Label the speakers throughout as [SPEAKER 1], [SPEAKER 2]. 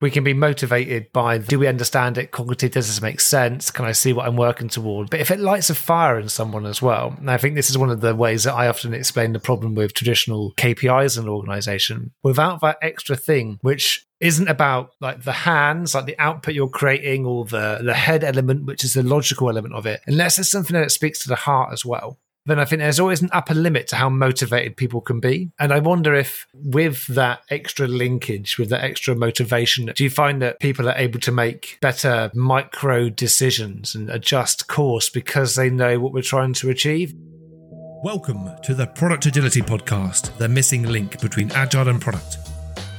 [SPEAKER 1] we can be motivated by do we understand it? Cognitive does this make sense? Can i see what i'm working toward? But if it lights a fire in someone as well and i think this is one of the ways that i often explain the problem with traditional kpis in an organization. Without that extra thing which isn't about like the hands like the output you're creating or the the head element which is the logical element of it unless it's something that speaks to the heart as well then I think there's always an upper limit to how motivated people can be. And I wonder if, with that extra linkage, with that extra motivation, do you find that people are able to make better micro decisions and adjust course because they know what we're trying to achieve?
[SPEAKER 2] Welcome to the Product Agility Podcast, the missing link between agile and product.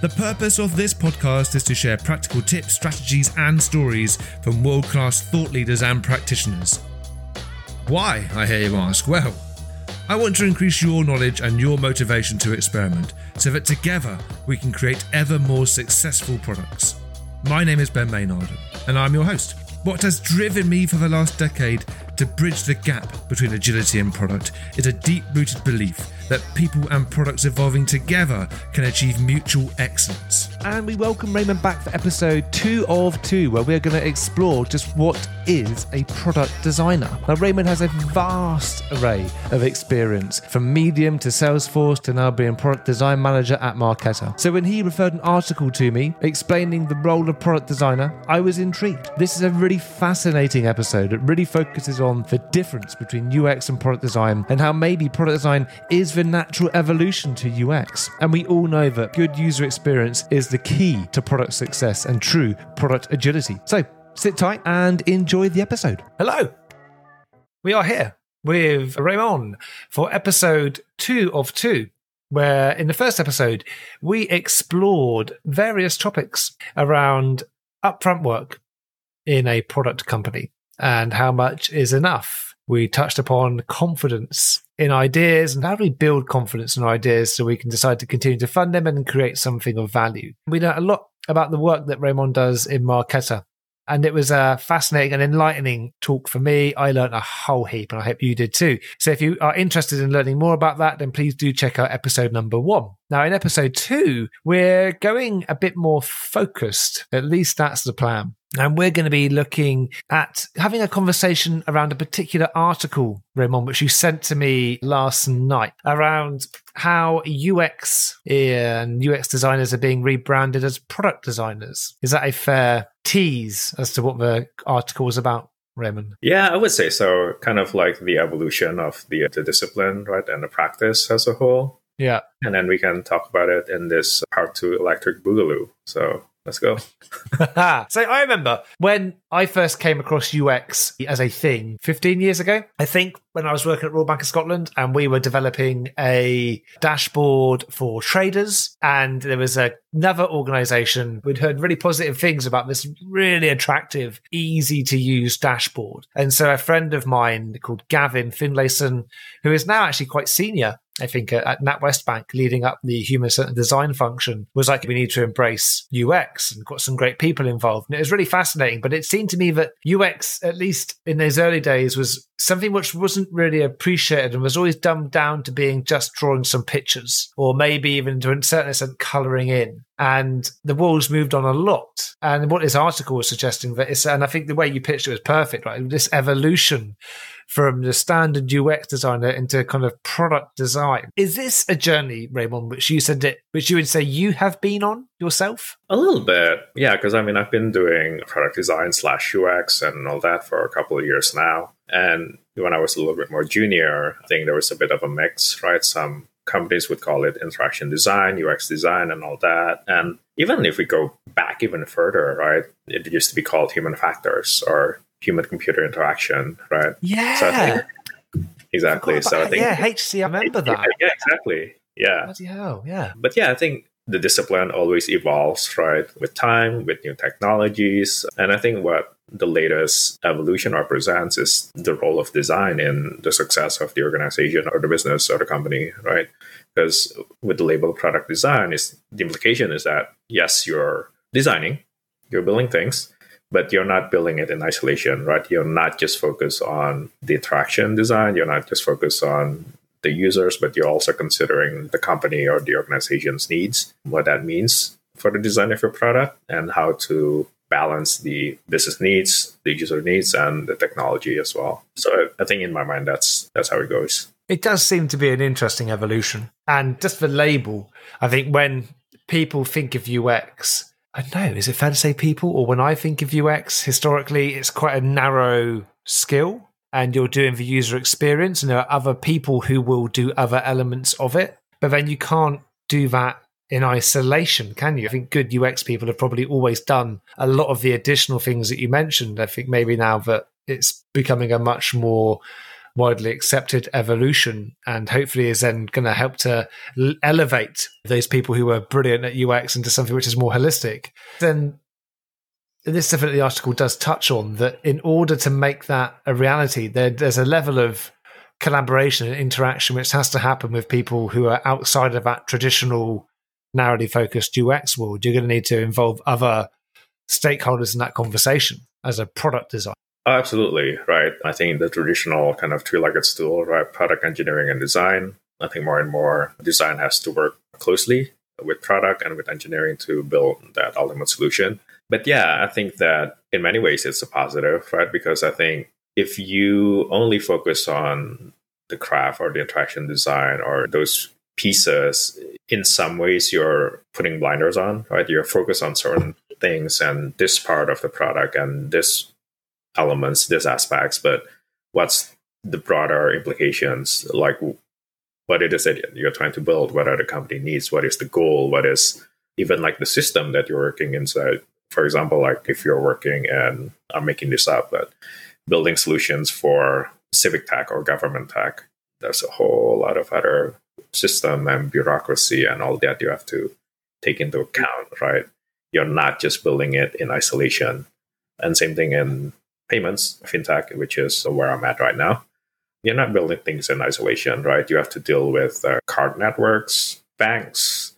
[SPEAKER 2] The purpose of this podcast is to share practical tips, strategies, and stories from world class thought leaders and practitioners. Why, I hear you ask? Well, I want to increase your knowledge and your motivation to experiment so that together we can create ever more successful products. My name is Ben Maynard, and I'm your host. What has driven me for the last decade to bridge the gap between agility and product is a deep rooted belief that people and products evolving together can achieve mutual excellence.
[SPEAKER 3] And we welcome Raymon back for episode two of two, where we're going to explore just what is a product designer. Now, Raymon has a vast array of experience from Medium to Salesforce to now being product design manager at Marqeta. So, when he referred an article to me explaining the role of product designer, I was intrigued. This is a really fascinating episode. It really focuses on the difference between UX and product design and how maybe product design is the natural evolution to UX. And we all know that good user experience is the key to product success and true product agility. So sit tight and enjoy the episode.
[SPEAKER 1] Hello. We are here with Raymon for episode two of two, where in the first episode, we explored various topics around upfront work in a product company and how much is enough we touched upon confidence in ideas and how do we build confidence in our ideas so we can decide to continue to fund them and create something of value. We know a lot about the work that Raymon does in Marqeta. And it was a fascinating and enlightening talk for me. I learned a whole heap and I hope you did too. So if you are interested in learning more about that, then please do check out episode number one. Now, in episode two, we're going a bit more focused. At least that's the plan. And we're going to be looking at having a conversation around a particular article, Raymon, which you sent to me last night around how UX and UX designers are being rebranded as product designers. Is that a fair tease as to what the article was about? Raymon?
[SPEAKER 4] Yeah, I would say so. Kind of like the evolution of the, the discipline, right, and the practice as a whole.
[SPEAKER 1] Yeah.
[SPEAKER 4] And then we can talk about it in this part two electric boogaloo. So Let's go.
[SPEAKER 1] so I remember when I first came across UX as a thing 15 years ago, I think when I was working at Royal Bank of Scotland and we were developing a dashboard for traders and there was a, another organization. We'd heard really positive things about this really attractive, easy to use dashboard. And so a friend of mine called Gavin Finlayson, who is now actually quite senior I think uh, at NatWest Bank, leading up the human centered design function, was like, we need to embrace UX and got some great people involved. And it was really fascinating. But it seemed to me that UX, at least in those early days, was something which wasn't really appreciated and was always dumbed down to being just drawing some pictures or maybe even to a certain extent coloring in. And the world's moved on a lot. And what this article was suggesting that it's, and I think the way you pitched it was perfect, right? This evolution from the standard UX designer into kind of product design. Is this a journey, Raymon, which you said that, which you would say you have been on yourself?
[SPEAKER 4] A little bit, yeah. Because I mean, I've been doing product design slash UX and all that for a couple of years now. And when I was a little bit more junior, I think there was a bit of a mix, right? Some companies would call it interaction design, UX design, and all that. And even if we go back even further, right, it used to be called human factors or human computer interaction, right?
[SPEAKER 1] Yeah. So
[SPEAKER 4] think, exactly. So I think
[SPEAKER 1] yeah, HC. I remember that.
[SPEAKER 4] Yeah, exactly. Yeah.
[SPEAKER 1] Bloody hell, yeah.
[SPEAKER 4] But yeah, I think the discipline always evolves, right, with time, with new technologies, and I think what the latest evolution represents is the role of design in the success of the organization or the business or the company, right? Because with the label product design, is the implication is that yes, you're designing, you're building things, but you're not building it in isolation, right? You're not just focused on the interaction design. You're not just focused on the users, but you're also considering the company or the organization's needs, what that means for the design of your product and how to balance the business needs, the user needs, and the technology as well. So I think in my mind, that's that's how it goes.
[SPEAKER 1] It does seem to be an interesting evolution, and just the label. I think when people think of UX, I don't know, is it fair to say people, or when I think of UX, historically, it's quite a narrow skill, and you're doing the user experience, and there are other people who will do other elements of it, but then you can't do that in isolation, can you? I think good UX people have probably always done a lot of the additional things that you mentioned. I think maybe now that it's becoming a much more widely accepted evolution and hopefully is then going to help to elevate those people who are brilliant at UX into something which is more holistic. Then this definitely article does touch on that in order to make that a reality, there, there's a level of collaboration and interaction which has to happen with people who are outside of that traditional narrowly focused UX world, you're going to need to involve other stakeholders in that conversation as a product designer.
[SPEAKER 4] Absolutely, right. I think the traditional kind of three legged stool, right? Product engineering and design. I think more and more design has to work closely with product and with engineering to build that ultimate solution. But yeah, I think that in many ways it's a positive, right? Because I think if you only focus on the craft or the interaction design or those pieces, in some ways you're putting blinders on, right? You're focused on certain things and this part of the product and this elements, this aspects, but what's the broader implications? Like what it is that you're trying to build, what are the company needs, what is the goal, what is even like the system that you're working inside. For example, like if you're working and I'm making this up, but building solutions for civic tech or government tech, there's a whole lot of other system and bureaucracy and all that you have to take into account, right? You're not just building it in isolation. And same thing in payments, fintech, which is where I'm at right now. You're not building things in isolation, right? You have to deal with uh, card networks, banks,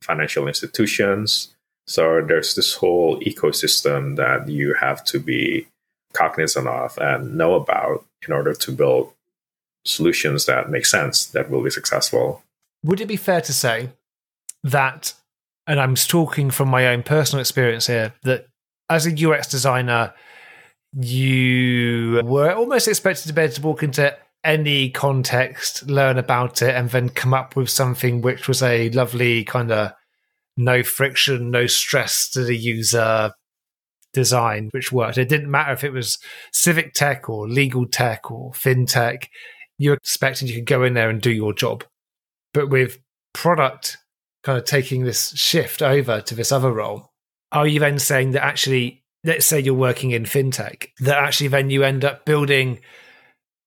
[SPEAKER 4] financial institutions. So there's this whole ecosystem that you have to be cognizant of and know about in order to build solutions that make sense that will be successful.
[SPEAKER 1] Would it be fair to say that, and I'm talking from my own personal experience here, that as a UX designer, you were almost expected to be able to walk into any context, learn about it, and then come up with something which was a lovely kind of no friction, no stress to the user design, which worked. It didn't matter if it was civic tech or legal tech or fintech you're expecting you could go in there and do your job. But with product kind of taking this shift over to this other role, are you then saying that actually, let's say you're working in fintech, that actually then you end up building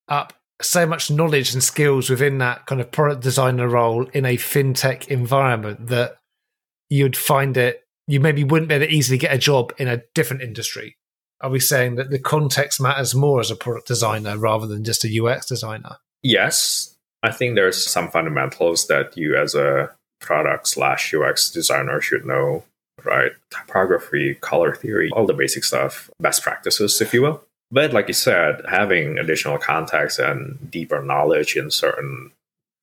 [SPEAKER 1] up so much knowledge and skills within that kind of product designer role in a fintech environment that you'd find it, you maybe wouldn't be able to easily get a job in a different industry are we saying that the context matters more as a product designer rather than just a UX designer?
[SPEAKER 4] Yes. I think there's some fundamentals that you as a product slash UX designer should know, right? Typography, color theory, all the basic stuff, best practices, if you will. But like you said, having additional context and deeper knowledge in certain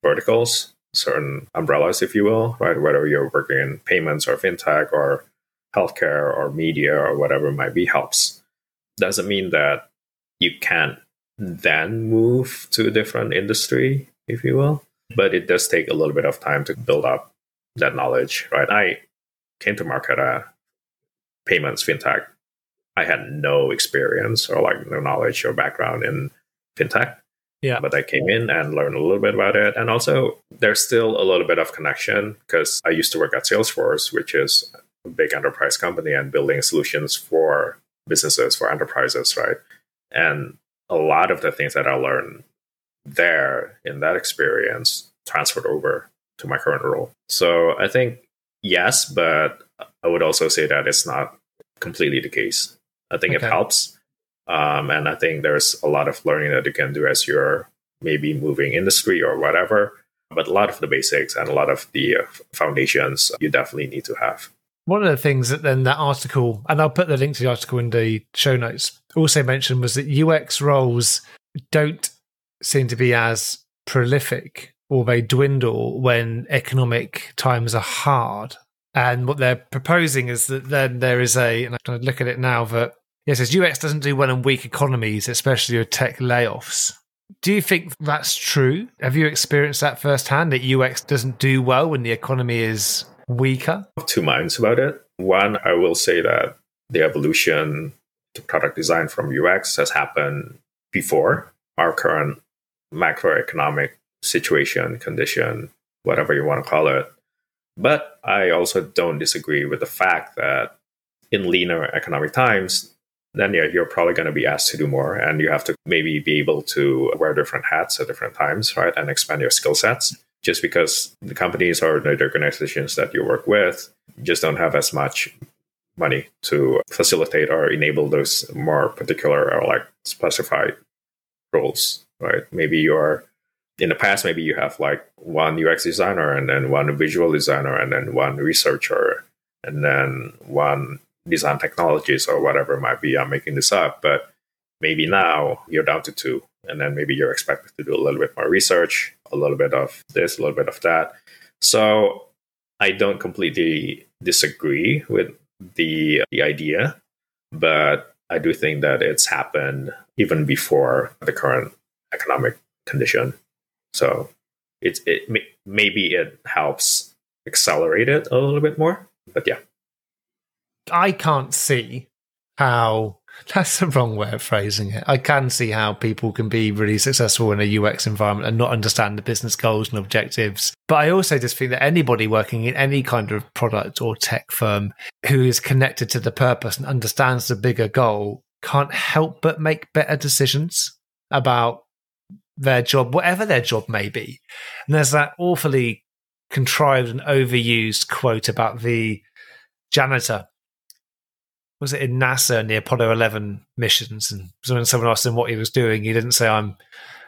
[SPEAKER 4] verticals, certain umbrellas, if you will, right? Whether you're working in payments or fintech or healthcare or media or whatever it might be helps doesn't mean that you can't then move to a different industry, if you will. But it does take a little bit of time to build up that knowledge, right? I came to Marqeta payments, fintech. I had no experience or like no knowledge or background in fintech.
[SPEAKER 1] Yeah.
[SPEAKER 4] But I came in and learned a little bit about it. And also, there's still a little bit of connection because I used to work at Salesforce, which is a big enterprise company and building solutions for businesses, for enterprises, right? And a lot of the things that I learned there in that experience transferred over to my current role. So I think yes, but I would also say that it's not completely the case. I think okay. it helps. Um, and I think there's a lot of learning that you can do as you're maybe moving industry or whatever. But a lot of the basics and a lot of the uh, foundations you definitely need to have.
[SPEAKER 1] One of the things that then that article, and I'll put the link to the article in the show notes, also mentioned was that UX roles don't seem to be as prolific or they dwindle when economic times are hard. And what they're proposing is that then there is a, and I'm going to look at it now, that yes, as UX doesn't do well in weak economies, especially with tech layoffs. Do you think that's true? Have you experienced that firsthand that UX doesn't do well when the economy is weaker?
[SPEAKER 4] I have two minds about it. One, I will say that the evolution to product design from UX has happened before our current macroeconomic situation, condition, whatever you want to call it. But I also don't disagree with the fact that in leaner economic times, then yeah, you're probably going to be asked to do more and you have to maybe be able to wear different hats at different times, right? And expand your skill sets. Just because the companies or the organizations that you work with just don't have as much money to facilitate or enable those more particular or like specified roles, right? Maybe you're in the past, maybe you have like one UX designer and then one visual designer and then one researcher and then one design technologies or whatever it might be. I'm making this up, but maybe now you're down to two. And then maybe you're expected to do a little bit more research, a little bit of this, a little bit of that. So I don't completely disagree with the the idea, but I do think that it's happened even before the current economic condition. So it's it maybe it helps accelerate it a little bit more. But yeah.
[SPEAKER 1] I can't see how that's the wrong way of phrasing it. I can see how people can be really successful in a UX environment and not understand the business goals and objectives. But I also just think that anybody working in any kind of product or tech firm who is connected to the purpose and understands the bigger goal can't help but make better decisions about their job, whatever their job may be. And there's that awfully contrived and overused quote about the janitor was it in NASA in the Apollo 11 missions? And when someone asked him what he was doing, he didn't say, I'm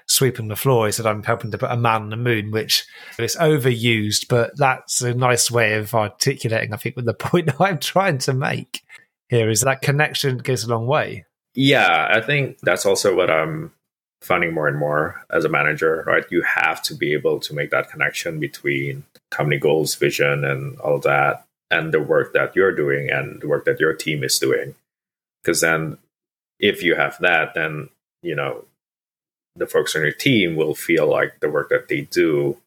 [SPEAKER 1] sweeping the floor. He said, I'm helping to put a man on the moon, which is overused, but that's a nice way of articulating, I think, with the point I'm trying to make here is that connection goes a long way.
[SPEAKER 4] Yeah, I think that's also what I'm finding more and more as a manager, right? You have to be able to make that connection between company goals, vision, and all that and the work that you're doing and the work that your team is doing. Because then, if you have that, then, you know, the folks on your team will feel like the work that they do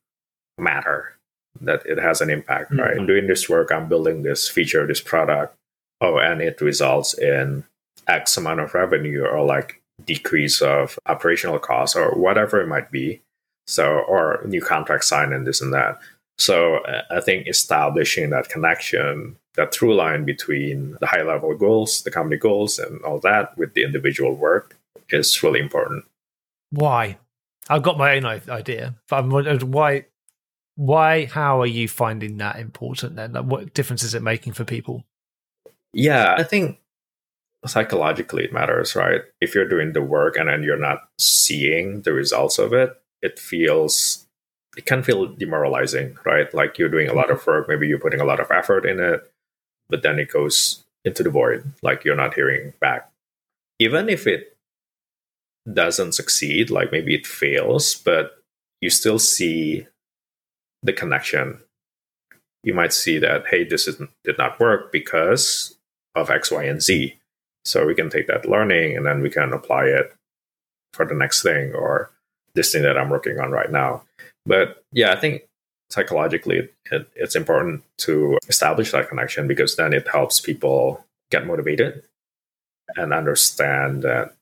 [SPEAKER 4] matter, that it has an impact, mm-hmm. right? I'm doing this work, I'm building this feature, this product. Oh, and it results in X amount of revenue or like decrease of operational costs or whatever it might be. So, or new contract signed and this and that. So uh, I think establishing that connection, that through line between the high level goals, the company goals, and all that with the individual work is really important.
[SPEAKER 1] Why? I've got my own idea, but I'm wondering why. Why? How are you finding that important? Then, like, what difference is it making for people?
[SPEAKER 4] Yeah, I think psychologically it matters, right? If you're doing the work and then you're not seeing the results of it, it feels it can feel demoralizing, right? Like you're doing a lot of mm-hmm. work, maybe you're putting a lot of effort in it, but then it goes into the void, like you're not hearing back. Even if it doesn't succeed, like maybe it fails, but you still see the connection. You might see that, hey, this is, did not work because of X, Y, and Z. So we can take that learning and then we can apply it for the next thing or this thing that I'm working on right now. But yeah, I think psychologically it, it's important to establish that connection because then it helps people get motivated and understand that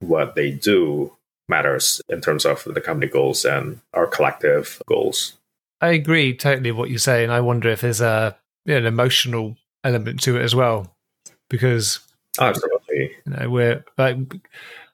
[SPEAKER 4] what they do matters in terms of the company goals and our collective goals.
[SPEAKER 1] I agree totally with what you say, and I wonder if there's a you know, an emotional element to it as well, because
[SPEAKER 4] absolutely,
[SPEAKER 1] you know, we're like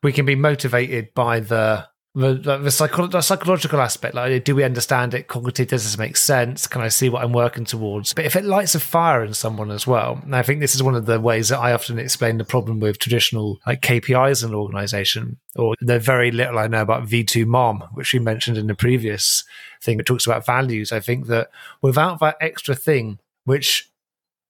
[SPEAKER 1] we can be motivated by the the, the, psycho- the, psychological aspect like do we understand it? Cognitive does this make sense? Can i see what i'm working towards? But if it lights a fire in someone as well and i think this is one of the ways that i often explain the problem with traditional like kpis in an organization or the very little i know about V2MOM which we mentioned in the previous thing it talks about values. I think that without that extra thing which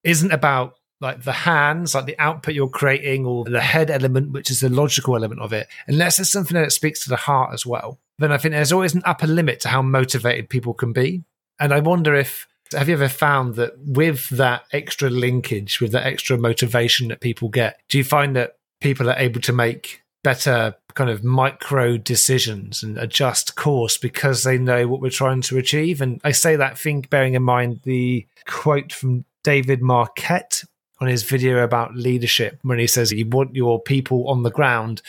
[SPEAKER 1] isn't about like the hands, like the output you're creating, or the head element, which is the logical element of it, unless it's something that speaks to the heart as well, then I think there's always an upper limit to how motivated people can be. And I wonder if Have you ever found that with that extra linkage, with that extra motivation that people get, do you find that people are able to make better kind of micro decisions and adjust course because they know what we're trying to achieve? And I say that think bearing in mind the quote from David Marquet on his video about leadership when he says you want your people on the ground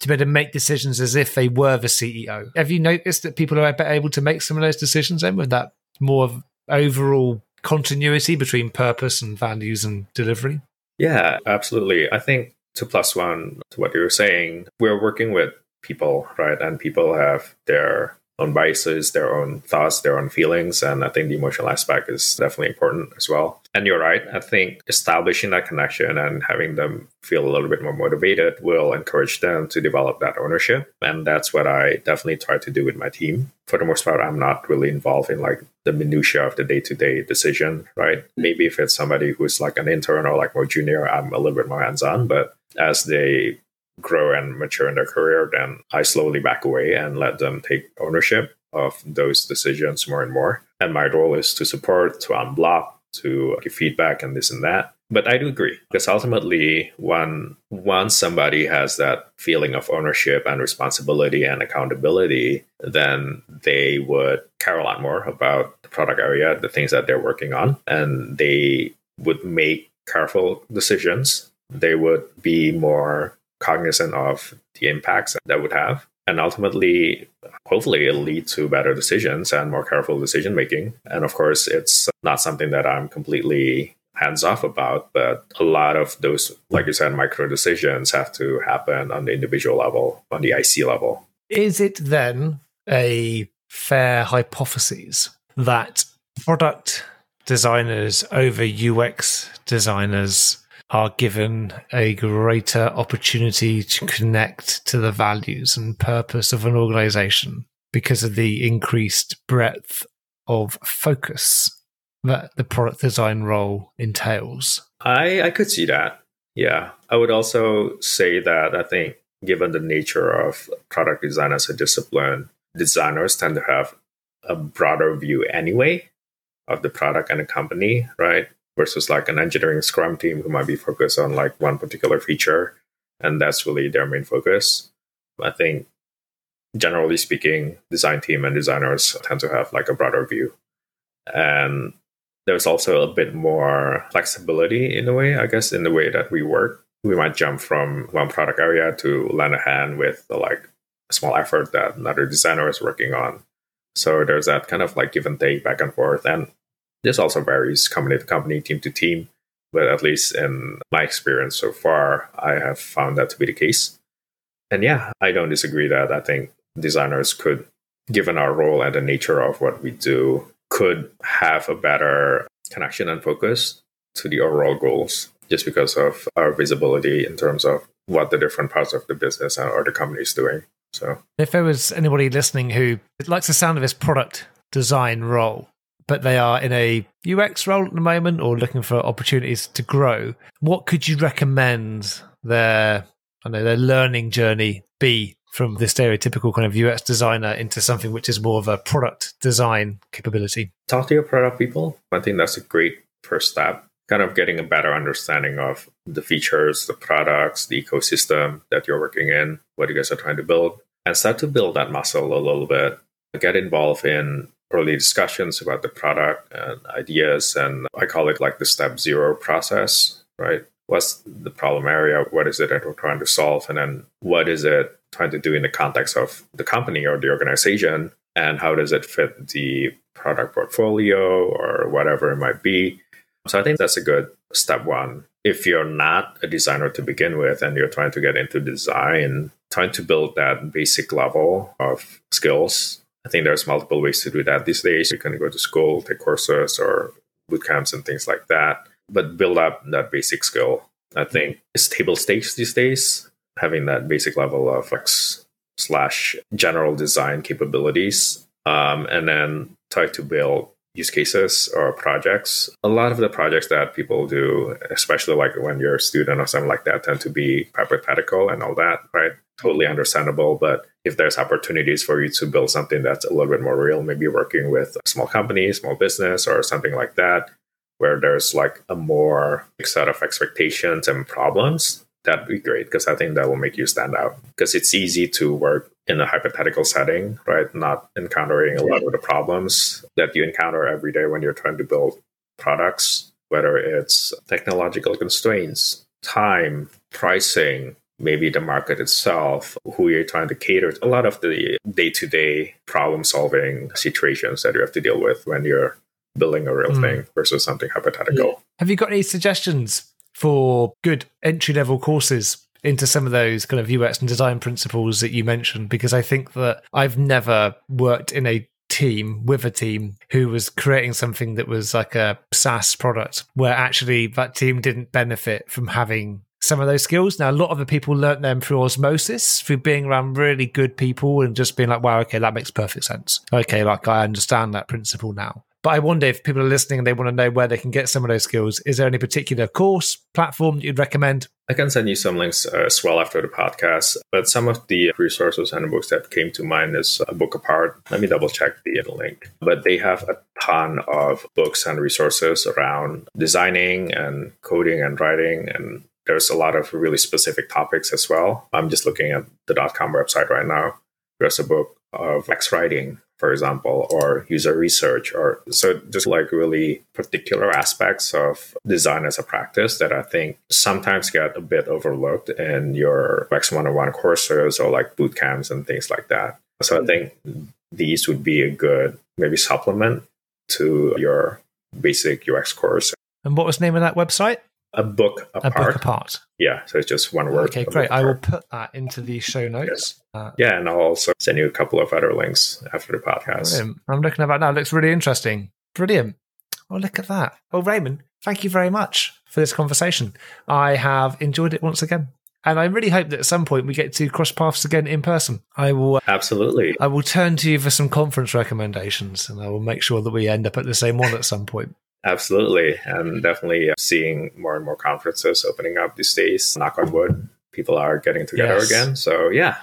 [SPEAKER 1] to be able to make decisions as if they were the CEO. Have you noticed that people are able to make some of those decisions then with that more of overall continuity between purpose and values and delivery?
[SPEAKER 4] Yeah, absolutely. I think to plus one to what you were saying, we're working with people, right? And people have their own biases, their own thoughts, their own feelings. And I think the emotional aspect is definitely important as well. And you're right. I think establishing that connection and having them feel a little bit more motivated will encourage them to develop that ownership. And that's what I definitely try to do with my team. For the most part, I'm not really involved in like the minutia of the day to day decision, right? Maybe if it's somebody who's like an intern or like more junior, I'm a little bit more hands on. But as they grow and mature in their career, then I slowly back away and let them take ownership of those decisions more and more. And my role is to support, to unblock, to give feedback and this and that. But I do agree because ultimately, when once somebody has that feeling of ownership and responsibility and accountability, then they would care a lot more about the product area, the things that they're working on, and they would make careful decisions. They would be more cognizant of the impacts that would have. And ultimately, hopefully, it'll lead to better decisions and more careful decision making. And of course, it's not something that I'm completely hands off about, but a lot of those, like you said, micro decisions have to happen on the individual level, on the IC level.
[SPEAKER 1] Is it then a fair hypothesis that product designers over UX designers are given a greater opportunity to connect to the values and purpose of an organization because of the increased breadth of focus that the product design role entails.
[SPEAKER 4] I, I could see that. Yeah. I would also say that I think, given the nature of product design as a discipline, designers tend to have a broader view anyway of the product and the company, right? Versus like an engineering scrum team who might be focused on like one particular feature and that's really their main focus. I think generally speaking design team and designers tend to have like a broader view. And there's also a bit more flexibility in a way i guess in the way that we work. We might jump from one product area to lend a hand with the, like a small effort that another designer is working on. So there's that kind of like give and take back and forth. And this also varies company to company, team to team, but at least in my experience so far, I have found that to be the case. And yeah, I don't disagree that I think designers could, given our role and the nature of what we do, could have a better connection and focus to the overall goals just because of our visibility in terms of what the different parts of the business or the company is doing. So,
[SPEAKER 1] if there was anybody listening who likes the sound of this product design role, but they are in a UX role at the moment or looking for opportunities to grow, what could you recommend their I know their learning journey be from the stereotypical kind of UX designer into something which is more of a product design capability?
[SPEAKER 4] Talk to your product people. I think that's a great first step. Kind of getting a better understanding of the features, the products, the ecosystem that you're working in, what you guys are trying to build, and start to build that muscle a little bit. Get involved in early discussions about the product and ideas. And I call it like the step zero process, right? What's the problem area? What is it that we're trying to solve? And then what is it trying to do in the context of the company or the organization? And how does it fit the product portfolio or whatever it might be? So I think that's a good step one. If you're not a designer to begin with and you're trying to get into design, trying to build that basic level of skills I think there's multiple ways to do that these days. You can go to school, take courses or boot camps and things like that, but build up that basic skill. I think it's table stakes these days, having that basic level of UX slash general design capabilities, um, and then try to build use cases or projects. A lot of the projects that people do, especially like when you're a student or something like that, tend to be hypothetical and all that, right? Totally understandable. But if there's opportunities for you to build something that's a little bit more real, maybe working with a small company, small business, or something like that, where there's like a more set of expectations and problems, that'd be great because I think that will make you stand out. Because it's easy to work in a hypothetical setting, right? Not encountering a lot of the problems that you encounter every day when you're trying to build products, whether it's technological constraints, time, pricing, maybe the market itself, who you're trying to cater to, a lot of the day to day problem solving situations that you have to deal with when you're building a real mm. thing versus something hypothetical.
[SPEAKER 1] Have you got any suggestions for good entry level courses into some of those kind of UX and design principles that you mentioned? Because I think that I've never worked in a team with a team who was creating something that was like a SaaS product where actually that team didn't benefit from having some of those skills. Now, a lot of the people learnt them through osmosis, through being around really good people and just being like, wow, okay, that makes perfect sense. Okay, like I understand that principle now. But I wonder if people are listening and they want to know where they can get some of those skills. Is there any particular course, platform you'd recommend?
[SPEAKER 4] I can send you some links uh, as well after the podcast. But some of the resources and books that came to mind is a book apart. Let me double check the link. But they have a ton of books and resources around designing and coding and writing and there's a lot of really specific topics as well. I'm just looking at the .com website right now. There's a book of UX writing, for example, or user research, or so just like really particular aspects of design as a practice that I think sometimes get a bit overlooked in UX one-on-one oh courses or like boot camps and things like that. So I mm-hmm. think these would be a good maybe supplement to your basic UX course.
[SPEAKER 1] And what was the name of that website?
[SPEAKER 4] A book apart.
[SPEAKER 1] A book apart.
[SPEAKER 4] Yeah, so it's just one word.
[SPEAKER 1] Okay, great. I will put that into the show notes.
[SPEAKER 4] Uh, yeah, and I'll also send you a couple of other links after the podcast.
[SPEAKER 1] Brilliant. I'm looking at that now. It looks really interesting. Brilliant. Oh, look at that. Well, Raymon, thank you very much for this conversation. I have enjoyed it once again. And I really hope that at some point we get to cross paths again in person. I will
[SPEAKER 4] absolutely.
[SPEAKER 1] I will turn to you for some conference recommendations, and I will make sure that we end up at the same one at some point.
[SPEAKER 4] Absolutely. And definitely uh, seeing more and more conferences opening up these days. Knock on wood, people are getting together yes. again. So, yeah.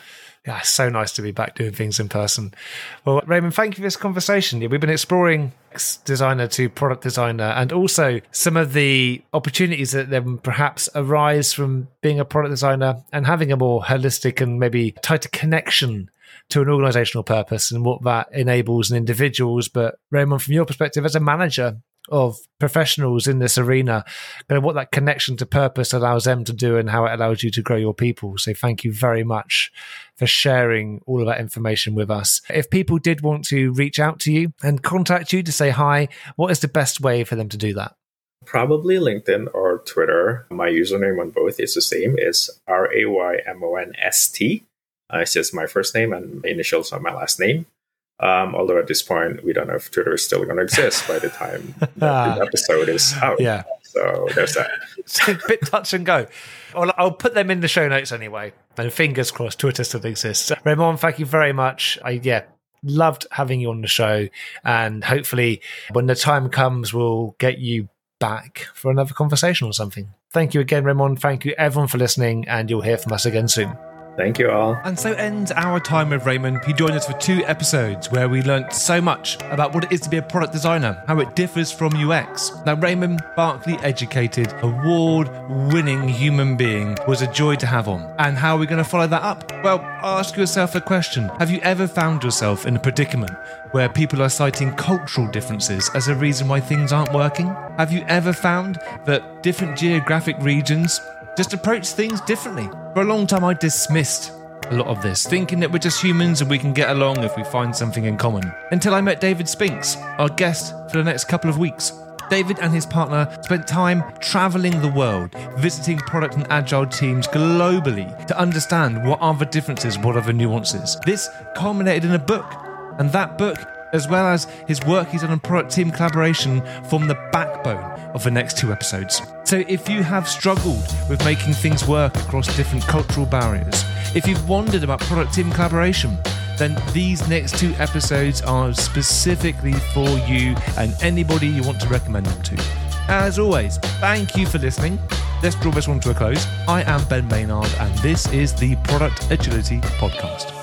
[SPEAKER 1] Yeah, so nice to be back doing things in person. Well, Raymon, thank you for this conversation. We've been exploring designer to product designer and also some of the opportunities that then perhaps arise from being a product designer and having a more holistic and maybe tighter connection to an organizational purpose and what that enables in individuals. But Raymon, from your perspective as a manager, of professionals in this arena, and what that connection to purpose allows them to do and how it allows you to grow your people. So thank you very much for sharing all of that information with us. If people did want to reach out to you and contact you to say hi, what is the best way for them to do that?
[SPEAKER 4] Probably LinkedIn or Twitter. My username on both is the same. It's R A Y M O N S T. Uh, it's just my first name and initials on my last name. Um, although at this point, we don't know if Twitter is still going to exist by the time the episode is out.
[SPEAKER 1] Yeah.
[SPEAKER 4] So there's that.
[SPEAKER 1] a bit touch and go. Well, I'll put them in the show notes anyway. And fingers crossed, Twitter still exists. Raymon, thank you very much. I, yeah, loved having you on the show. And hopefully, when the time comes, we'll get you back for another conversation or something. Thank you again, Raymon. Thank you, everyone, for listening. And you'll hear from us again soon.
[SPEAKER 4] Thank you all.
[SPEAKER 3] And so ends our time with Raymon. He joined us for two episodes where we learnt so much about what it is to be a product designer, how it differs from UX. Now, Raymon, Berkeley educated, award winning human being, was a joy to have on. And how are we going to follow that up? Well, ask yourself a question Have you ever found yourself in a predicament where people are citing cultural differences as a reason why things aren't working? Have you ever found that different geographic regions just approach things differently. For a long time, I dismissed a lot of this, thinking that we're just humans and we can get along if we find something in common. Until I met David Spinks, our guest for the next couple of weeks. David and his partner spent time traveling the world, visiting product and agile teams globally to understand what are the differences, what are the nuances. This culminated in a book, and that book, as well as his work he's done on product team collaboration, form the backbone of the next two episodes. So if you have struggled with making things work across different cultural barriers, if you've wondered about product team collaboration, then these next two episodes are specifically for you and anybody you want to recommend them to. As always, thank you for listening. Let's draw this one to a close. I am Ben Maynard, and this is the Product Agility Podcast.